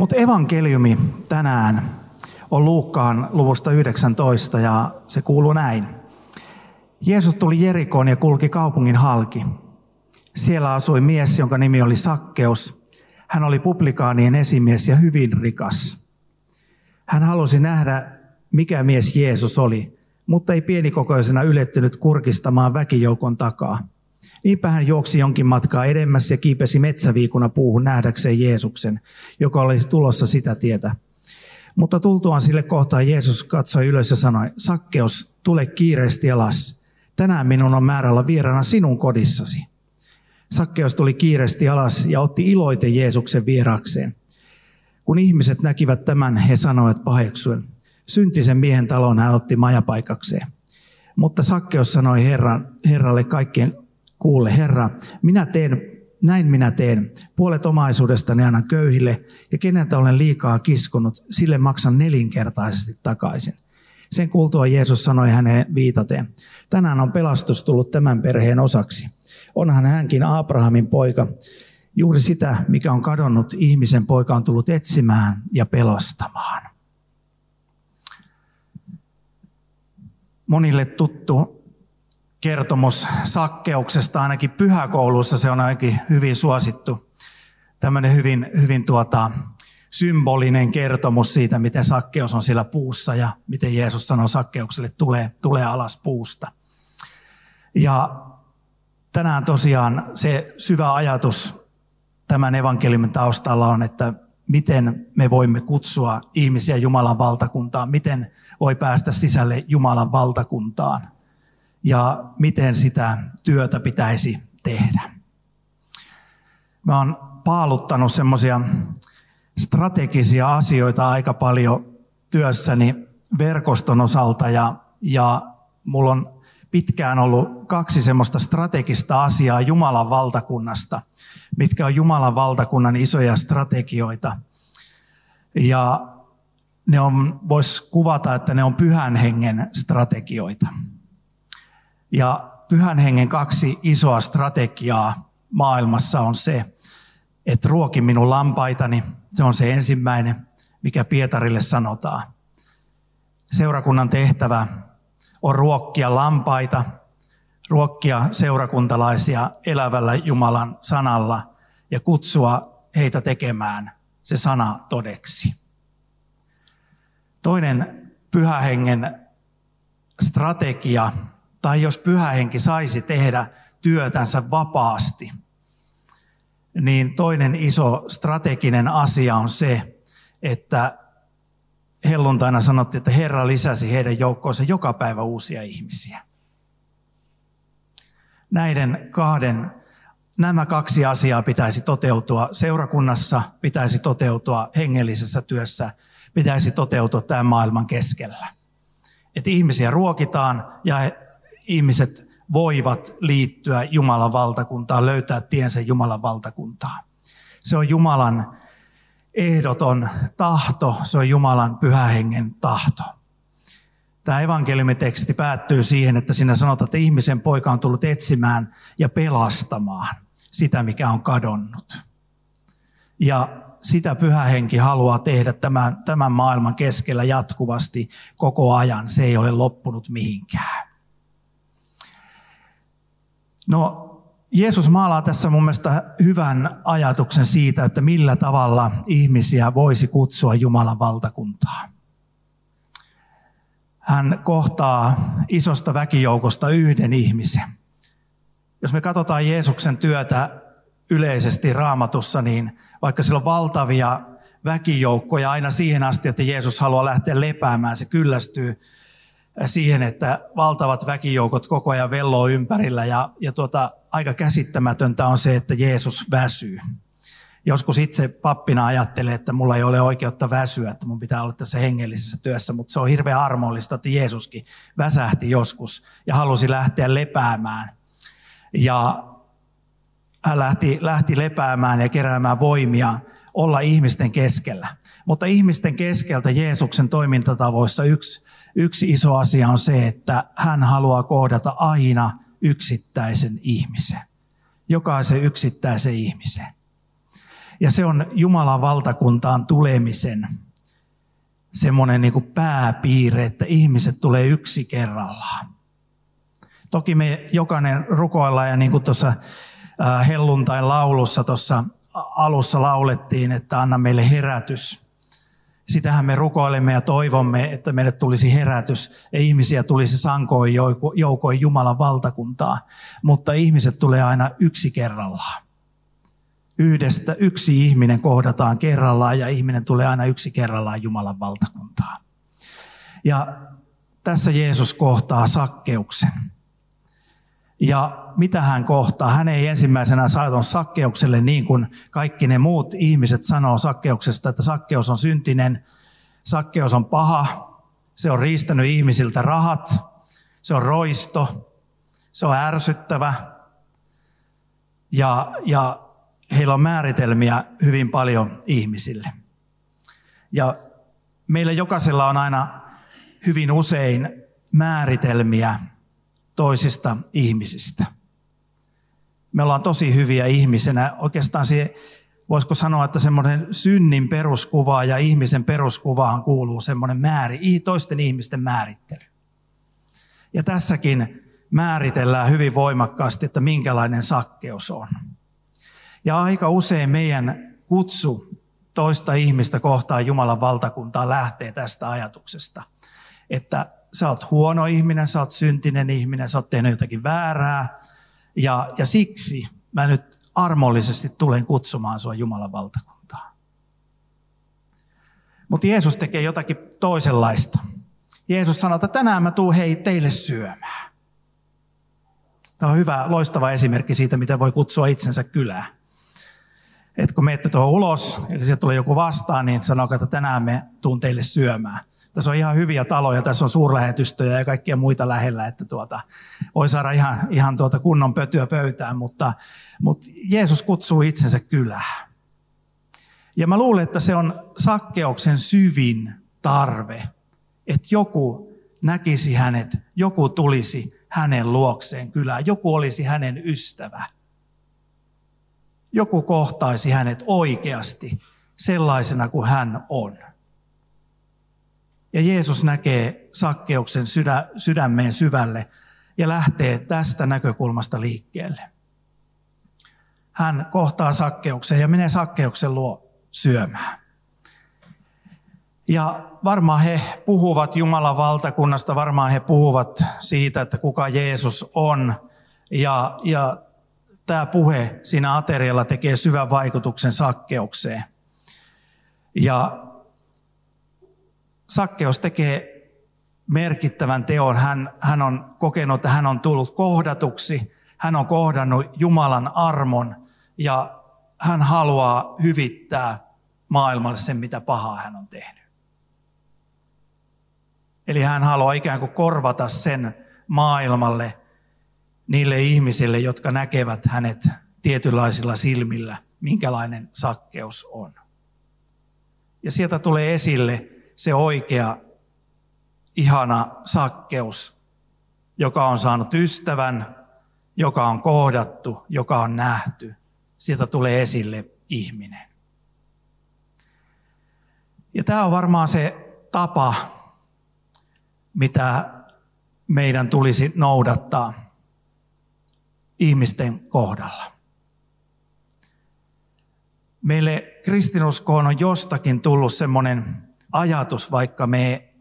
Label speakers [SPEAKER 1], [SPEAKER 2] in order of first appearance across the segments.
[SPEAKER 1] Mutta evankeliumi tänään on Luukkaan luvusta 19 ja se kuuluu näin. Jeesus tuli Jerikoon ja kulki kaupungin halki. Siellä asui mies, jonka nimi oli Sakkeus. Hän oli publikaanien esimies ja hyvin rikas. Hän halusi nähdä, mikä mies Jeesus oli, mutta ei pienikokoisena ylettynyt kurkistamaan väkijoukon takaa. Niinpä hän juoksi jonkin matkaa edemmäs ja kiipesi metsäviikuna puuhun nähdäkseen Jeesuksen, joka olisi tulossa sitä tietä. Mutta tultuaan sille kohtaan Jeesus katsoi ylös ja sanoi, Sakkeus, tule kiireesti alas. Tänään minun on määrä olla sinun kodissasi. Sakkeus tuli kiireesti alas ja otti iloiten Jeesuksen vierakseen. Kun ihmiset näkivät tämän, he sanoivat paheksuen, syntisen miehen talon hän otti majapaikakseen. Mutta Sakkeus sanoi Herran, Herralle kaikkien kuulle, Herra, minä teen, näin minä teen. Puolet omaisuudestani annan köyhille, ja keneltä olen liikaa kiskonut, sille maksan nelinkertaisesti takaisin. Sen kuultua Jeesus sanoi häneen viitaten, tänään on pelastus tullut tämän perheen osaksi. Onhan hänkin Abrahamin poika. Juuri sitä, mikä on kadonnut, ihmisen poika on tullut etsimään ja pelastamaan. Monille tuttu kertomus sakkeuksesta, ainakin pyhäkoulussa se on ainakin hyvin suosittu. Tämmöinen hyvin, hyvin tuota, symbolinen kertomus siitä, miten sakkeus on siellä puussa ja miten Jeesus sanoo sakkeukselle, tulee, tulee alas puusta. Ja tänään tosiaan se syvä ajatus tämän evankeliumin taustalla on, että miten me voimme kutsua ihmisiä Jumalan valtakuntaan, miten voi päästä sisälle Jumalan valtakuntaan ja miten sitä työtä pitäisi tehdä. Mä oon paaluttanut semmoisia strategisia asioita aika paljon työssäni verkoston osalta ja, ja mulla on pitkään ollut kaksi semmoista strategista asiaa Jumalan valtakunnasta, mitkä on Jumalan valtakunnan isoja strategioita. Ja ne on, voisi kuvata, että ne on pyhän hengen strategioita. Ja pyhän hengen kaksi isoa strategiaa maailmassa on se, että ruoki minun lampaitani, se on se ensimmäinen, mikä Pietarille sanotaan. Seurakunnan tehtävä on ruokkia lampaita, ruokkia seurakuntalaisia elävällä Jumalan sanalla ja kutsua heitä tekemään se sana todeksi. Toinen pyhähengen strategia tai jos pyhähenki saisi tehdä työtänsä vapaasti, niin toinen iso strateginen asia on se, että helluntaina sanottiin, että Herra lisäsi heidän joukkoonsa joka päivä uusia ihmisiä. Näiden kahden, nämä kaksi asiaa pitäisi toteutua seurakunnassa, pitäisi toteutua hengellisessä työssä, pitäisi toteutua tämän maailman keskellä. Että ihmisiä ruokitaan ja ihmiset voivat liittyä Jumalan valtakuntaan, löytää tiensä Jumalan valtakuntaan. Se on Jumalan ehdoton tahto, se on Jumalan pyhähengen tahto. Tämä evankeliumiteksti päättyy siihen, että siinä sanotaan, että ihmisen poika on tullut etsimään ja pelastamaan sitä, mikä on kadonnut. Ja sitä pyhähenki haluaa tehdä tämän, tämän maailman keskellä jatkuvasti koko ajan. Se ei ole loppunut mihinkään. No, Jeesus maalaa tässä mun mielestä hyvän ajatuksen siitä, että millä tavalla ihmisiä voisi kutsua Jumalan valtakuntaa. Hän kohtaa isosta väkijoukosta yhden ihmisen. Jos me katsotaan Jeesuksen työtä yleisesti raamatussa, niin vaikka sillä on valtavia väkijoukkoja aina siihen asti, että Jeesus haluaa lähteä lepäämään, se kyllästyy siihen, että valtavat väkijoukot koko ajan velloo ympärillä ja, ja tuota, aika käsittämätöntä on se, että Jeesus väsyy. Joskus itse pappina ajattelee, että mulla ei ole oikeutta väsyä, että mun pitää olla tässä hengellisessä työssä, mutta se on hirveän armollista, että Jeesuskin väsähti joskus ja halusi lähteä lepäämään. Ja hän lähti, lähti lepäämään ja keräämään voimia olla ihmisten keskellä. Mutta ihmisten keskeltä Jeesuksen toimintatavoissa yksi, yksi iso asia on se, että hän haluaa kohdata aina yksittäisen ihmisen. Jokaisen yksittäisen ihmisen. Ja se on Jumalan valtakuntaan tulemisen semmoinen niin pääpiirre, että ihmiset tulee yksi kerrallaan. Toki me jokainen rukoillaan ja niin kuin tuossa helluntain laulussa tuossa alussa laulettiin, että anna meille herätys. Sitähän me rukoilemme ja toivomme, että meille tulisi herätys ja ihmisiä tulisi sankoin joukoin Jumalan valtakuntaa. Mutta ihmiset tulee aina yksi kerrallaan. Yhdestä yksi ihminen kohdataan kerrallaan ja ihminen tulee aina yksi kerrallaan Jumalan valtakuntaa. Ja tässä Jeesus kohtaa sakkeuksen. Ja mitä hän kohtaa? Hän ei ensimmäisenä saaton sakkeukselle niin kuin kaikki ne muut ihmiset sanoo sakkeuksesta, että sakkeus on syntinen, sakkeus on paha, se on riistänyt ihmisiltä rahat, se on roisto, se on ärsyttävä. Ja, ja heillä on määritelmiä hyvin paljon ihmisille. Ja meillä jokaisella on aina hyvin usein määritelmiä toisista ihmisistä. Me ollaan tosi hyviä ihmisenä. Oikeastaan se, voisiko sanoa, että semmoinen synnin peruskuva ja ihmisen peruskuvaan kuuluu semmoinen määri, toisten ihmisten määrittely. Ja tässäkin määritellään hyvin voimakkaasti, että minkälainen sakkeus on. Ja aika usein meidän kutsu toista ihmistä kohtaan Jumalan valtakuntaa lähtee tästä ajatuksesta, että sä oot huono ihminen, sä oot syntinen ihminen, sä oot tehnyt jotakin väärää. Ja, ja siksi mä nyt armollisesti tulen kutsumaan sua Jumalan valtakuntaan. Mutta Jeesus tekee jotakin toisenlaista. Jeesus sanoo, että tänään mä tuun hei teille syömään. Tämä on hyvä, loistava esimerkki siitä, miten voi kutsua itsensä kylään. Et kun menette tuohon ulos ja sieltä tulee joku vastaan, niin sanoo, että tänään me tuun teille syömään. Tässä on ihan hyviä taloja, tässä on suurlähetystöjä ja kaikkia muita lähellä, että tuota, voi saada ihan, ihan tuota kunnon pötyä pöytään, mutta, mutta Jeesus kutsuu itsensä kylään. Ja mä luulen, että se on sakkeuksen syvin tarve, että joku näkisi hänet, joku tulisi hänen luokseen kylään, joku olisi hänen ystävä. Joku kohtaisi hänet oikeasti sellaisena kuin hän on. Ja Jeesus näkee sakkeuksen sydä, sydämeen syvälle ja lähtee tästä näkökulmasta liikkeelle. Hän kohtaa sakkeuksen ja menee sakkeuksen luo syömään. Ja varmaan he puhuvat Jumalan valtakunnasta, varmaan he puhuvat siitä, että kuka Jeesus on. Ja, ja tämä puhe siinä aterialla tekee syvän vaikutuksen sakkeukseen. Ja Sakkeus tekee merkittävän teon. Hän, hän on kokenut, että hän on tullut kohdatuksi. Hän on kohdannut Jumalan armon ja hän haluaa hyvittää maailmalle sen, mitä pahaa hän on tehnyt. Eli hän haluaa ikään kuin korvata sen maailmalle niille ihmisille, jotka näkevät hänet tietynlaisilla silmillä, minkälainen sakkeus on. Ja sieltä tulee esille se oikea, ihana sakkeus, joka on saanut ystävän, joka on kohdattu, joka on nähty. Sieltä tulee esille ihminen. Ja tämä on varmaan se tapa, mitä meidän tulisi noudattaa ihmisten kohdalla. Meille kristinuskoon on jostakin tullut semmoinen ajatus, vaikka me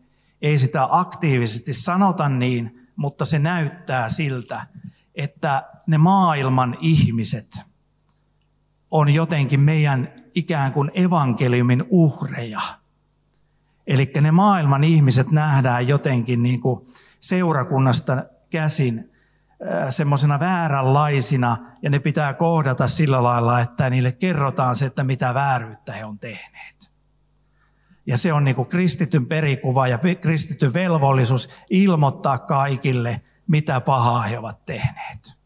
[SPEAKER 1] ei sitä aktiivisesti sanota niin, mutta se näyttää siltä, että ne maailman ihmiset on jotenkin meidän ikään kuin evankeliumin uhreja. Eli ne maailman ihmiset nähdään jotenkin niin kuin seurakunnasta käsin semmoisena vääränlaisina ja ne pitää kohdata sillä lailla, että niille kerrotaan se, että mitä vääryyttä he on tehneet. Ja se on niin kuin kristityn perikuva ja kristityn velvollisuus ilmoittaa kaikille, mitä pahaa he ovat tehneet.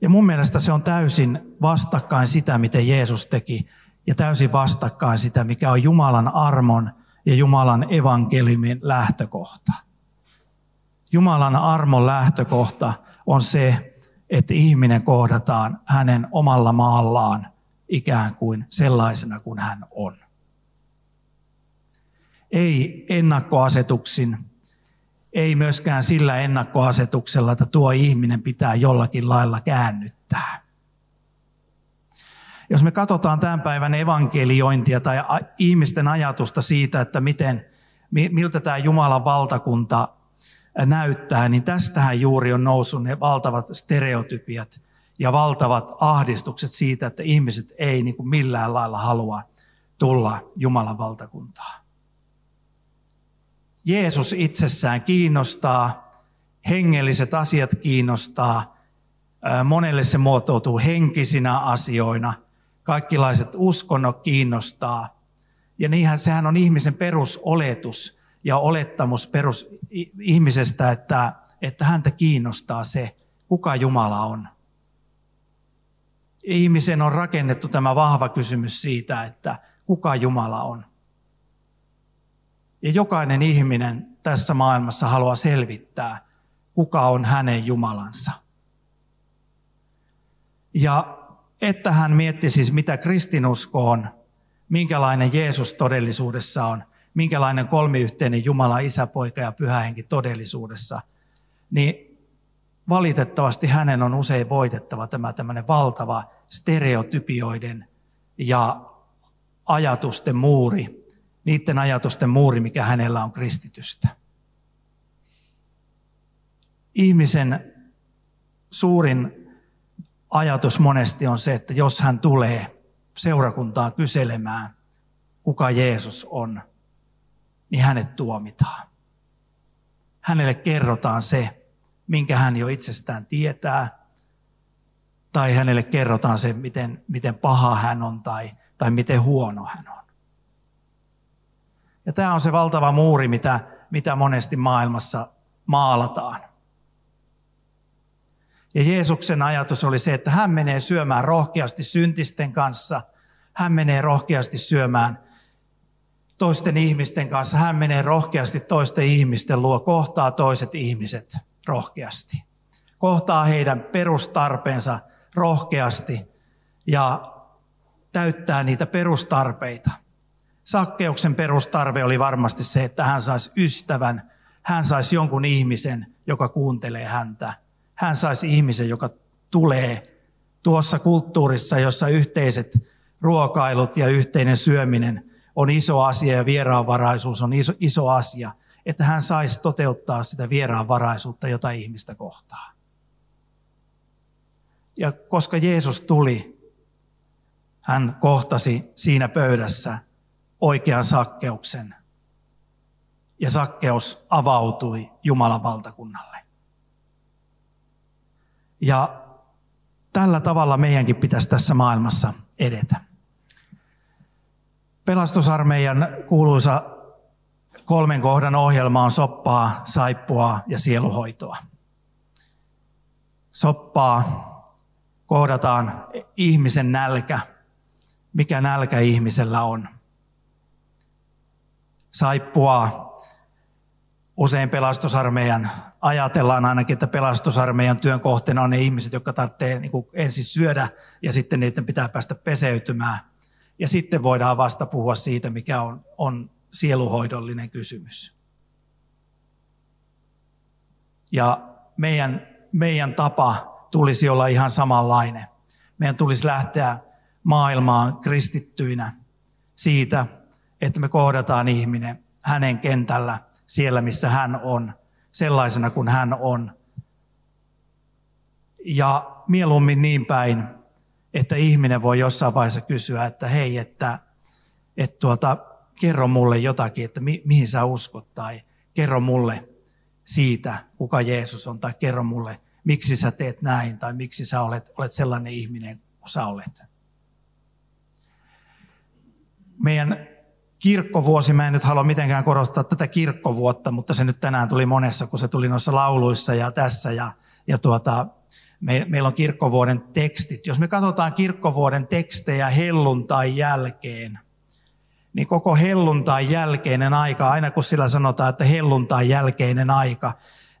[SPEAKER 1] Ja mun mielestä se on täysin vastakkain sitä, miten Jeesus teki, ja täysin vastakkain sitä, mikä on Jumalan armon ja Jumalan evankeliumin lähtökohta. Jumalan armon lähtökohta on se, että ihminen kohdataan hänen omalla maallaan ikään kuin sellaisena kuin hän on. Ei ennakkoasetuksin, ei myöskään sillä ennakkoasetuksella, että tuo ihminen pitää jollakin lailla käännyttää. Jos me katsotaan tämän päivän evankeliointia tai ihmisten ajatusta siitä, että miten, miltä tämä Jumalan valtakunta näyttää, niin tästähän juuri on noussut ne valtavat stereotypiat ja valtavat ahdistukset siitä, että ihmiset ei niin kuin millään lailla halua tulla Jumalan valtakuntaan. Jeesus itsessään kiinnostaa, hengelliset asiat kiinnostaa, monelle se muotoutuu henkisinä asioina, kaikkilaiset uskonnot kiinnostaa. Ja niinhän sehän on ihmisen perusoletus ja olettamus perus ihmisestä, että, että häntä kiinnostaa se, kuka Jumala on. Ihmisen on rakennettu tämä vahva kysymys siitä, että kuka Jumala on. Ja jokainen ihminen tässä maailmassa haluaa selvittää, kuka on hänen Jumalansa. Ja että hän mietti siis, mitä kristinusko on, minkälainen Jeesus todellisuudessa on, minkälainen kolmiyhteinen Jumala, Isä, Poika ja Pyhä Henki todellisuudessa, niin valitettavasti hänen on usein voitettava tämä tämmöinen valtava stereotypioiden ja ajatusten muuri, niiden ajatusten muuri, mikä hänellä on kristitystä. Ihmisen suurin ajatus monesti on se, että jos hän tulee seurakuntaan kyselemään, kuka Jeesus on, niin hänet tuomitaan. Hänelle kerrotaan se, minkä hän jo itsestään tietää, tai hänelle kerrotaan se, miten, miten paha hän on tai, tai miten huono hän on. Ja tämä on se valtava muuri, mitä, mitä monesti maailmassa maalataan. Ja Jeesuksen ajatus oli se, että hän menee syömään rohkeasti syntisten kanssa. Hän menee rohkeasti syömään toisten ihmisten kanssa. Hän menee rohkeasti toisten ihmisten luo, kohtaa toiset ihmiset rohkeasti. Kohtaa heidän perustarpeensa rohkeasti ja täyttää niitä perustarpeita. Sakkeuksen perustarve oli varmasti se, että hän saisi ystävän, hän saisi jonkun ihmisen, joka kuuntelee häntä. Hän saisi ihmisen, joka tulee tuossa kulttuurissa, jossa yhteiset ruokailut ja yhteinen syöminen on iso asia ja vieraanvaraisuus on iso, iso asia, että hän saisi toteuttaa sitä vieraanvaraisuutta, jota ihmistä kohtaa. Ja koska Jeesus tuli, hän kohtasi siinä pöydässä oikean sakkeuksen. Ja sakkeus avautui Jumalan valtakunnalle. Ja tällä tavalla meidänkin pitäisi tässä maailmassa edetä. Pelastusarmeijan kuuluisa kolmen kohdan ohjelma on soppaa, saippua ja sieluhoitoa. Soppaa kohdataan ihmisen nälkä, mikä nälkä ihmisellä on – saippua usein pelastusarmeijan, ajatellaan ainakin, että pelastusarmeijan työn kohteena on ne ihmiset, jotka tarvitsee niin kuin ensin syödä ja sitten niiden pitää päästä peseytymään. Ja sitten voidaan vasta puhua siitä, mikä on, on sieluhoidollinen kysymys. Ja meidän, meidän tapa tulisi olla ihan samanlainen. Meidän tulisi lähteä maailmaan kristittyinä siitä, että me kohdataan ihminen hänen kentällä siellä, missä hän on, sellaisena kuin hän on. Ja mieluummin niin päin, että ihminen voi jossain vaiheessa kysyä, että hei, että, että tuota, kerro mulle jotakin, että mi, mihin sä uskot, tai kerro mulle siitä, kuka Jeesus on, tai kerro mulle, miksi sä teet näin, tai miksi sä olet, olet sellainen ihminen kuin sä olet. Meidän kirkkovuosi, mä en nyt halua mitenkään korostaa tätä kirkkovuotta, mutta se nyt tänään tuli monessa, kun se tuli noissa lauluissa ja tässä, ja, ja tuota, me, meillä on kirkkovuoden tekstit. Jos me katsotaan kirkkovuoden tekstejä helluntai jälkeen, niin koko helluntai jälkeinen aika, aina kun sillä sanotaan, että helluntai jälkeinen aika,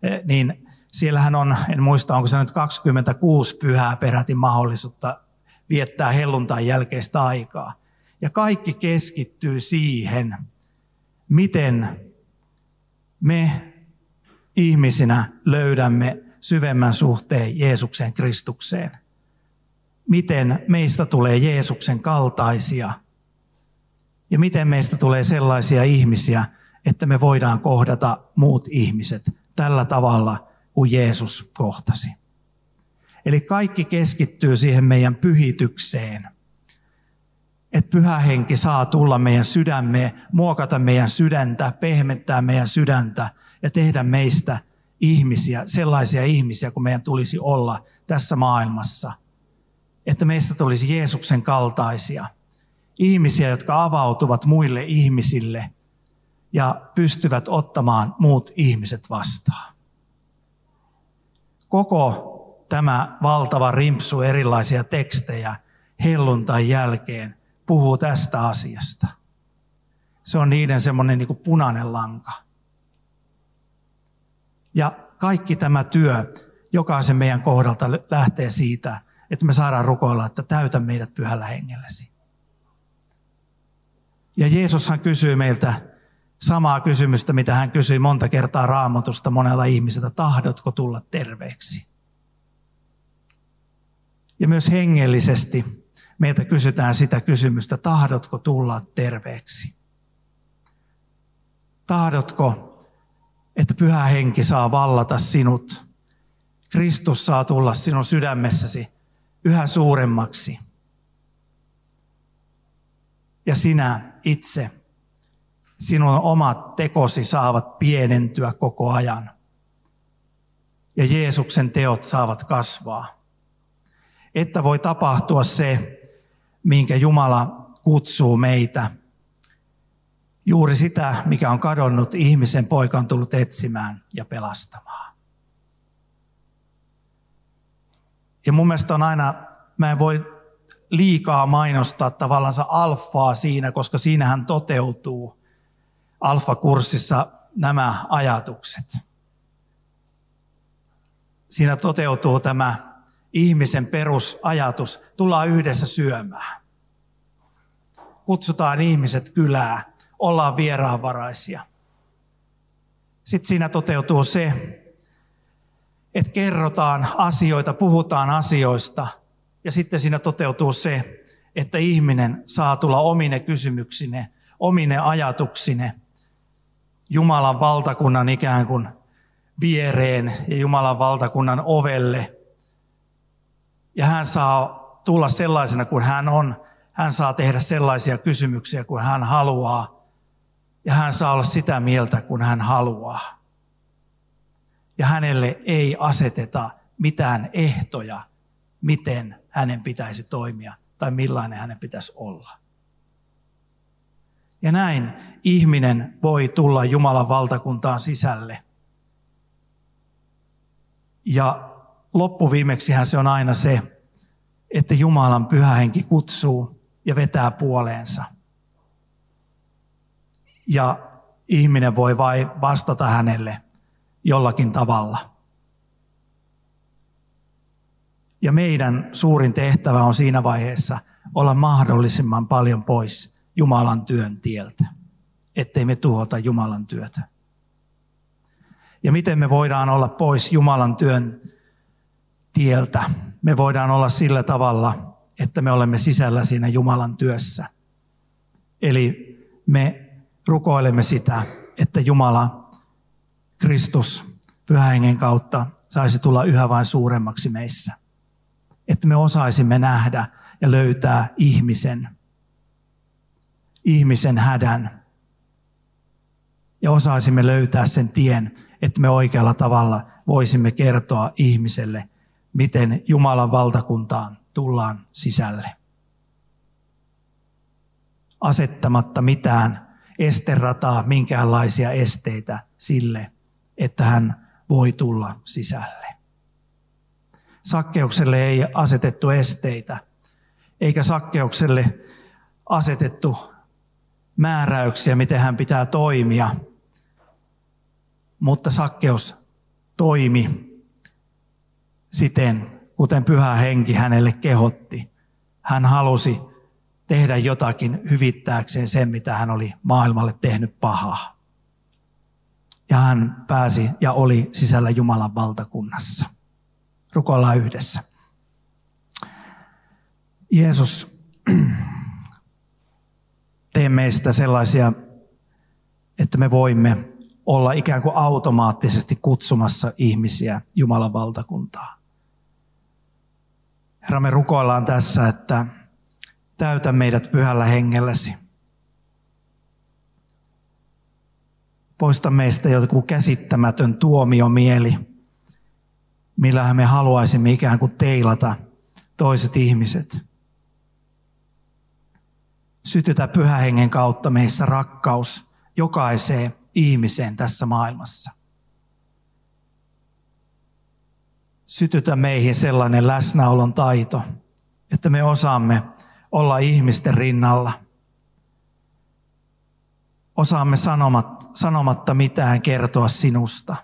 [SPEAKER 1] eh, niin siellähän on, en muista onko se nyt 26 pyhää peräti mahdollisuutta viettää helluntai jälkeistä aikaa. Ja kaikki keskittyy siihen, miten me ihmisinä löydämme syvemmän suhteen Jeesuksen Kristukseen. Miten meistä tulee Jeesuksen kaltaisia ja miten meistä tulee sellaisia ihmisiä, että me voidaan kohdata muut ihmiset tällä tavalla kuin Jeesus kohtasi. Eli kaikki keskittyy siihen meidän pyhitykseen. Että pyhä henki saa tulla meidän sydämeen, muokata meidän sydäntä, pehmentää meidän sydäntä ja tehdä meistä ihmisiä, sellaisia ihmisiä kuin meidän tulisi olla tässä maailmassa. Että meistä tulisi Jeesuksen kaltaisia. Ihmisiä, jotka avautuvat muille ihmisille ja pystyvät ottamaan muut ihmiset vastaan. Koko tämä valtava rimpsu erilaisia tekstejä helluntai jälkeen puhuu tästä asiasta. Se on niiden semmoinen niin punainen lanka. Ja kaikki tämä työ jokaisen meidän kohdalta lähtee siitä, että me saadaan rukoilla, että täytä meidät pyhällä hengellesi. Ja Jeesushan kysyy meiltä samaa kysymystä, mitä hän kysyi monta kertaa raamatusta monella ihmiseltä, tahdotko tulla terveeksi? Ja myös hengellisesti meiltä kysytään sitä kysymystä, tahdotko tulla terveeksi? Tahdotko että pyhä henki saa vallata sinut. Kristus saa tulla sinun sydämessäsi yhä suuremmaksi. Ja sinä itse, sinun omat tekosi saavat pienentyä koko ajan. Ja Jeesuksen teot saavat kasvaa. Että voi tapahtua se, minkä Jumala kutsuu meitä – Juuri sitä, mikä on kadonnut, ihmisen poika on tullut etsimään ja pelastamaan. Ja mun mielestä on aina, mä en voi liikaa mainostaa tavallaan alfaa siinä, koska siinähän toteutuu alfa-kurssissa nämä ajatukset. Siinä toteutuu tämä ihmisen perusajatus, tullaan yhdessä syömään. Kutsutaan ihmiset kylää ollaan vieraanvaraisia. Sitten siinä toteutuu se, että kerrotaan asioita, puhutaan asioista ja sitten siinä toteutuu se, että ihminen saa tulla omine kysymyksine, omine ajatuksine Jumalan valtakunnan ikään kuin viereen ja Jumalan valtakunnan ovelle. Ja hän saa tulla sellaisena kuin hän on. Hän saa tehdä sellaisia kysymyksiä kuin hän haluaa ja hän saa olla sitä mieltä, kun hän haluaa. Ja hänelle ei aseteta mitään ehtoja, miten hänen pitäisi toimia tai millainen hänen pitäisi olla. Ja näin ihminen voi tulla Jumalan valtakuntaan sisälle. Ja loppuviimeksihän se on aina se, että Jumalan pyhä henki kutsuu ja vetää puoleensa – ja ihminen voi vain vastata hänelle jollakin tavalla. Ja meidän suurin tehtävä on siinä vaiheessa olla mahdollisimman paljon pois Jumalan työn tieltä, ettei me tuhota Jumalan työtä. Ja miten me voidaan olla pois Jumalan työn tieltä? Me voidaan olla sillä tavalla, että me olemme sisällä siinä Jumalan työssä. Eli me rukoilemme sitä, että Jumala, Kristus, pyhähengen kautta saisi tulla yhä vain suuremmaksi meissä. Että me osaisimme nähdä ja löytää ihmisen, ihmisen hädän. ja osaisimme löytää sen tien, että me oikealla tavalla voisimme kertoa ihmiselle, miten Jumalan valtakuntaan tullaan sisälle. Asettamatta mitään esterataa, minkäänlaisia esteitä sille, että hän voi tulla sisälle. Sakkeukselle ei asetettu esteitä, eikä sakkeukselle asetettu määräyksiä, miten hän pitää toimia. Mutta sakkeus toimi siten, kuten pyhä henki hänelle kehotti. Hän halusi tehdä jotakin hyvittääkseen sen, mitä hän oli maailmalle tehnyt pahaa. Ja hän pääsi ja oli sisällä Jumalan valtakunnassa. Rukoillaan yhdessä. Jeesus, tee meistä sellaisia, että me voimme olla ikään kuin automaattisesti kutsumassa ihmisiä Jumalan valtakuntaa. Herra, me rukoillaan tässä, että täytä meidät pyhällä hengelläsi. Poista meistä joku käsittämätön tuomiomieli, millä me haluaisimme ikään kuin teilata toiset ihmiset. Sytytä pyhähengen kautta meissä rakkaus jokaiseen ihmiseen tässä maailmassa. Sytytä meihin sellainen läsnäolon taito, että me osaamme olla ihmisten rinnalla. Osaamme sanomatta mitään kertoa sinusta.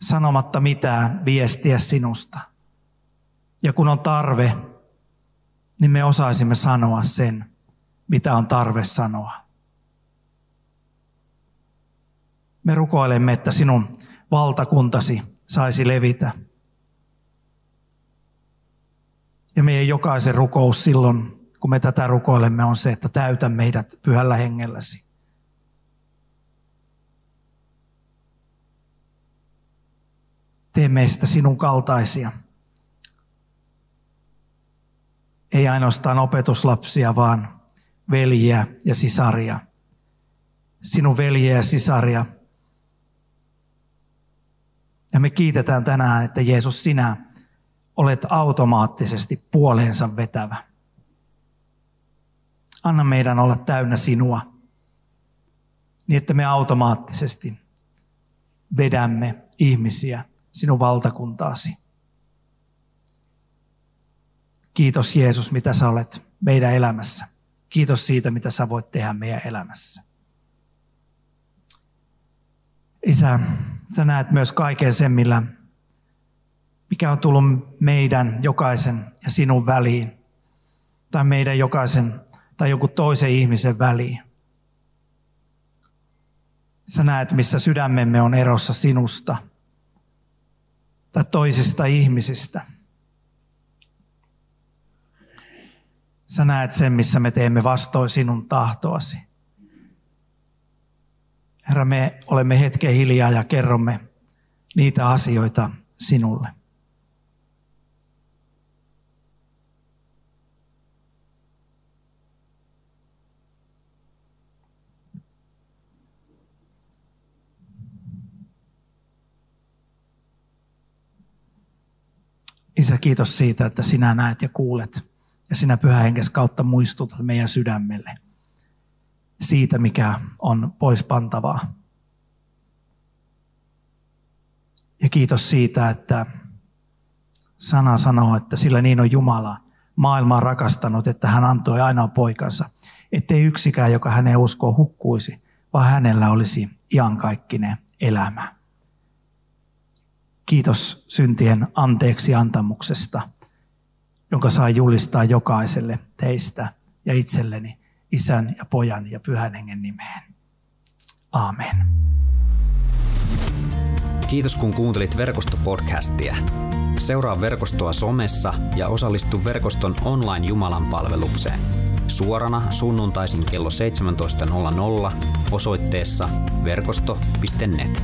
[SPEAKER 1] Sanomatta mitään viestiä sinusta. Ja kun on tarve, niin me osaisimme sanoa sen, mitä on tarve sanoa. Me rukoilemme, että sinun valtakuntasi saisi levitä Ja meidän jokaisen rukous silloin, kun me tätä rukoilemme, on se, että täytä meidät pyhällä hengelläsi. Tee meistä sinun kaltaisia. Ei ainoastaan opetuslapsia, vaan veljiä ja sisaria. Sinun veljiä ja sisaria. Ja me kiitetään tänään, että Jeesus sinä olet automaattisesti puoleensa vetävä. Anna meidän olla täynnä sinua, niin että me automaattisesti vedämme ihmisiä sinun valtakuntaasi. Kiitos Jeesus, mitä sä olet meidän elämässä. Kiitos siitä, mitä sä voit tehdä meidän elämässä. Isä, sä näet myös kaiken sen, millä mikä on tullut meidän jokaisen ja sinun väliin, tai meidän jokaisen tai jonkun toisen ihmisen väliin. Sä näet, missä sydämemme on erossa sinusta tai toisista ihmisistä. Sä näet sen, missä me teemme vastoin sinun tahtoasi. Herra, me olemme hetken hiljaa ja kerromme niitä asioita sinulle. Isä, kiitos siitä, että sinä näet ja kuulet ja sinä pyhähenkes kautta muistutat meidän sydämelle siitä, mikä on pois pantavaa. Ja kiitos siitä, että sana sanoo, että sillä niin on Jumala maailmaa rakastanut, että hän antoi ainoa poikansa, ettei yksikään, joka hänen uskoo hukkuisi, vaan hänellä olisi iankaikkinen elämä. Kiitos syntien anteeksi antamuksesta, jonka saa julistaa jokaiselle teistä ja itselleni isän ja pojan ja pyhän hengen nimeen. Amen.
[SPEAKER 2] Kiitos kun kuuntelit verkostopodcastia. Seuraa verkostoa somessa ja osallistu verkoston online Jumalan palvelukseen. Suorana sunnuntaisin kello 17.00 osoitteessa verkosto.net.